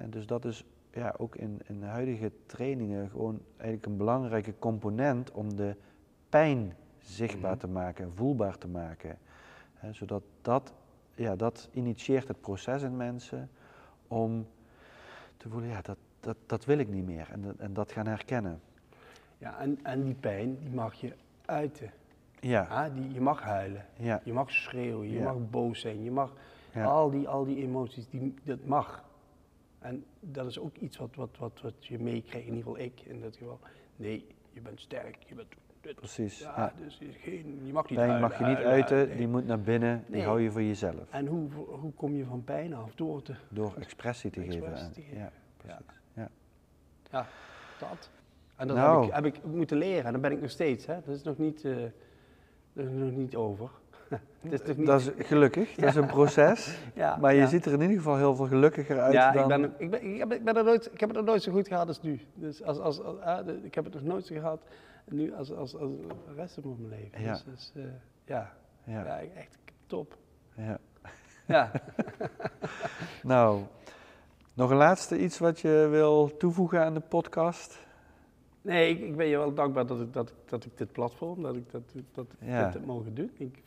Dus dat is ja, ook in, in de huidige trainingen gewoon eigenlijk een belangrijke component om de pijn zichtbaar Mhm. te maken en voelbaar te maken. Hè, zodat dat, ja, dat initieert het proces in mensen om te voelen, ja, dat, dat, dat wil ik niet meer en, dat- en dat gaan herkennen. Ja, en, en die pijn, die mag je uiten. Ja, Ah, die, je mag huilen, ja, je mag schreeuwen, je Ja. mag boos zijn, je mag ja. al, die, al die emoties, die, dat mag. En dat is ook iets wat, wat, wat, wat je meekrijgt, in ieder geval ik in dit geval. Nee, je bent sterk, je bent dit. Precies. Ja, ja. dus je, geen, je mag niet Pijn huilen, mag je niet huilen, uiten, die moet naar binnen, die Nee. hou je voor jezelf. En hoe, hoe kom je van pijn af? Door te... Door expressie te geven. Te Ja, precies. Ja. Ja, dat. En dat Nou. heb, ik, heb ik moeten leren en dat ben ik nog steeds. Hè? Dat is nog niet, eh, dat is nog niet over. (laughs) Het is niet... Dat is gelukkig, dat is een (laughs) proces. ja, Maar je ziet er in ieder geval heel veel gelukkiger uit ja, dan... ik, ben, ik, ben, ik, heb, ik, ben er nooit, ik heb het nog nooit zo goed gehad als nu. Dus als, als, als, ah, de- ik heb het nog nooit zo gehad nu als, als, als de rest van mijn leven. Ja. Dus, dus, eh, ja. Ja. Ja, echt top. ja. Ja. (laughs) (laughs) Nou, nog een laatste iets wat je wil toevoegen aan de podcast? Nee, ik, ik ben je wel dankbaar dat ik, dat, ik- dat ik dit platform, dat ik, dat, dat Ja. dit heb mogen doen. Ik,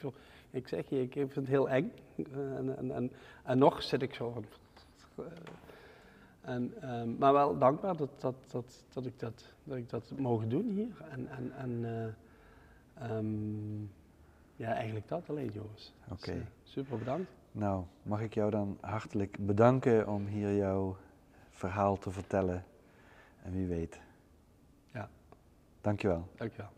ik zeg je, ik vind het heel eng. Eh, En, en, en, en nog zit ik zo van... eh, En, ehm, maar wel dankbaar dat, dat, dat, dat, ik dat, dat ik dat mogen doen hier. En, en, en eh, ehm, ja, eigenlijk dat alleen, Joris. Dus, Oké. eh, super bedankt. Nou, mag ik jou dan hartelijk bedanken om hier jouw verhaal te vertellen. En wie weet. Ja. Dankjewel. Dankjewel.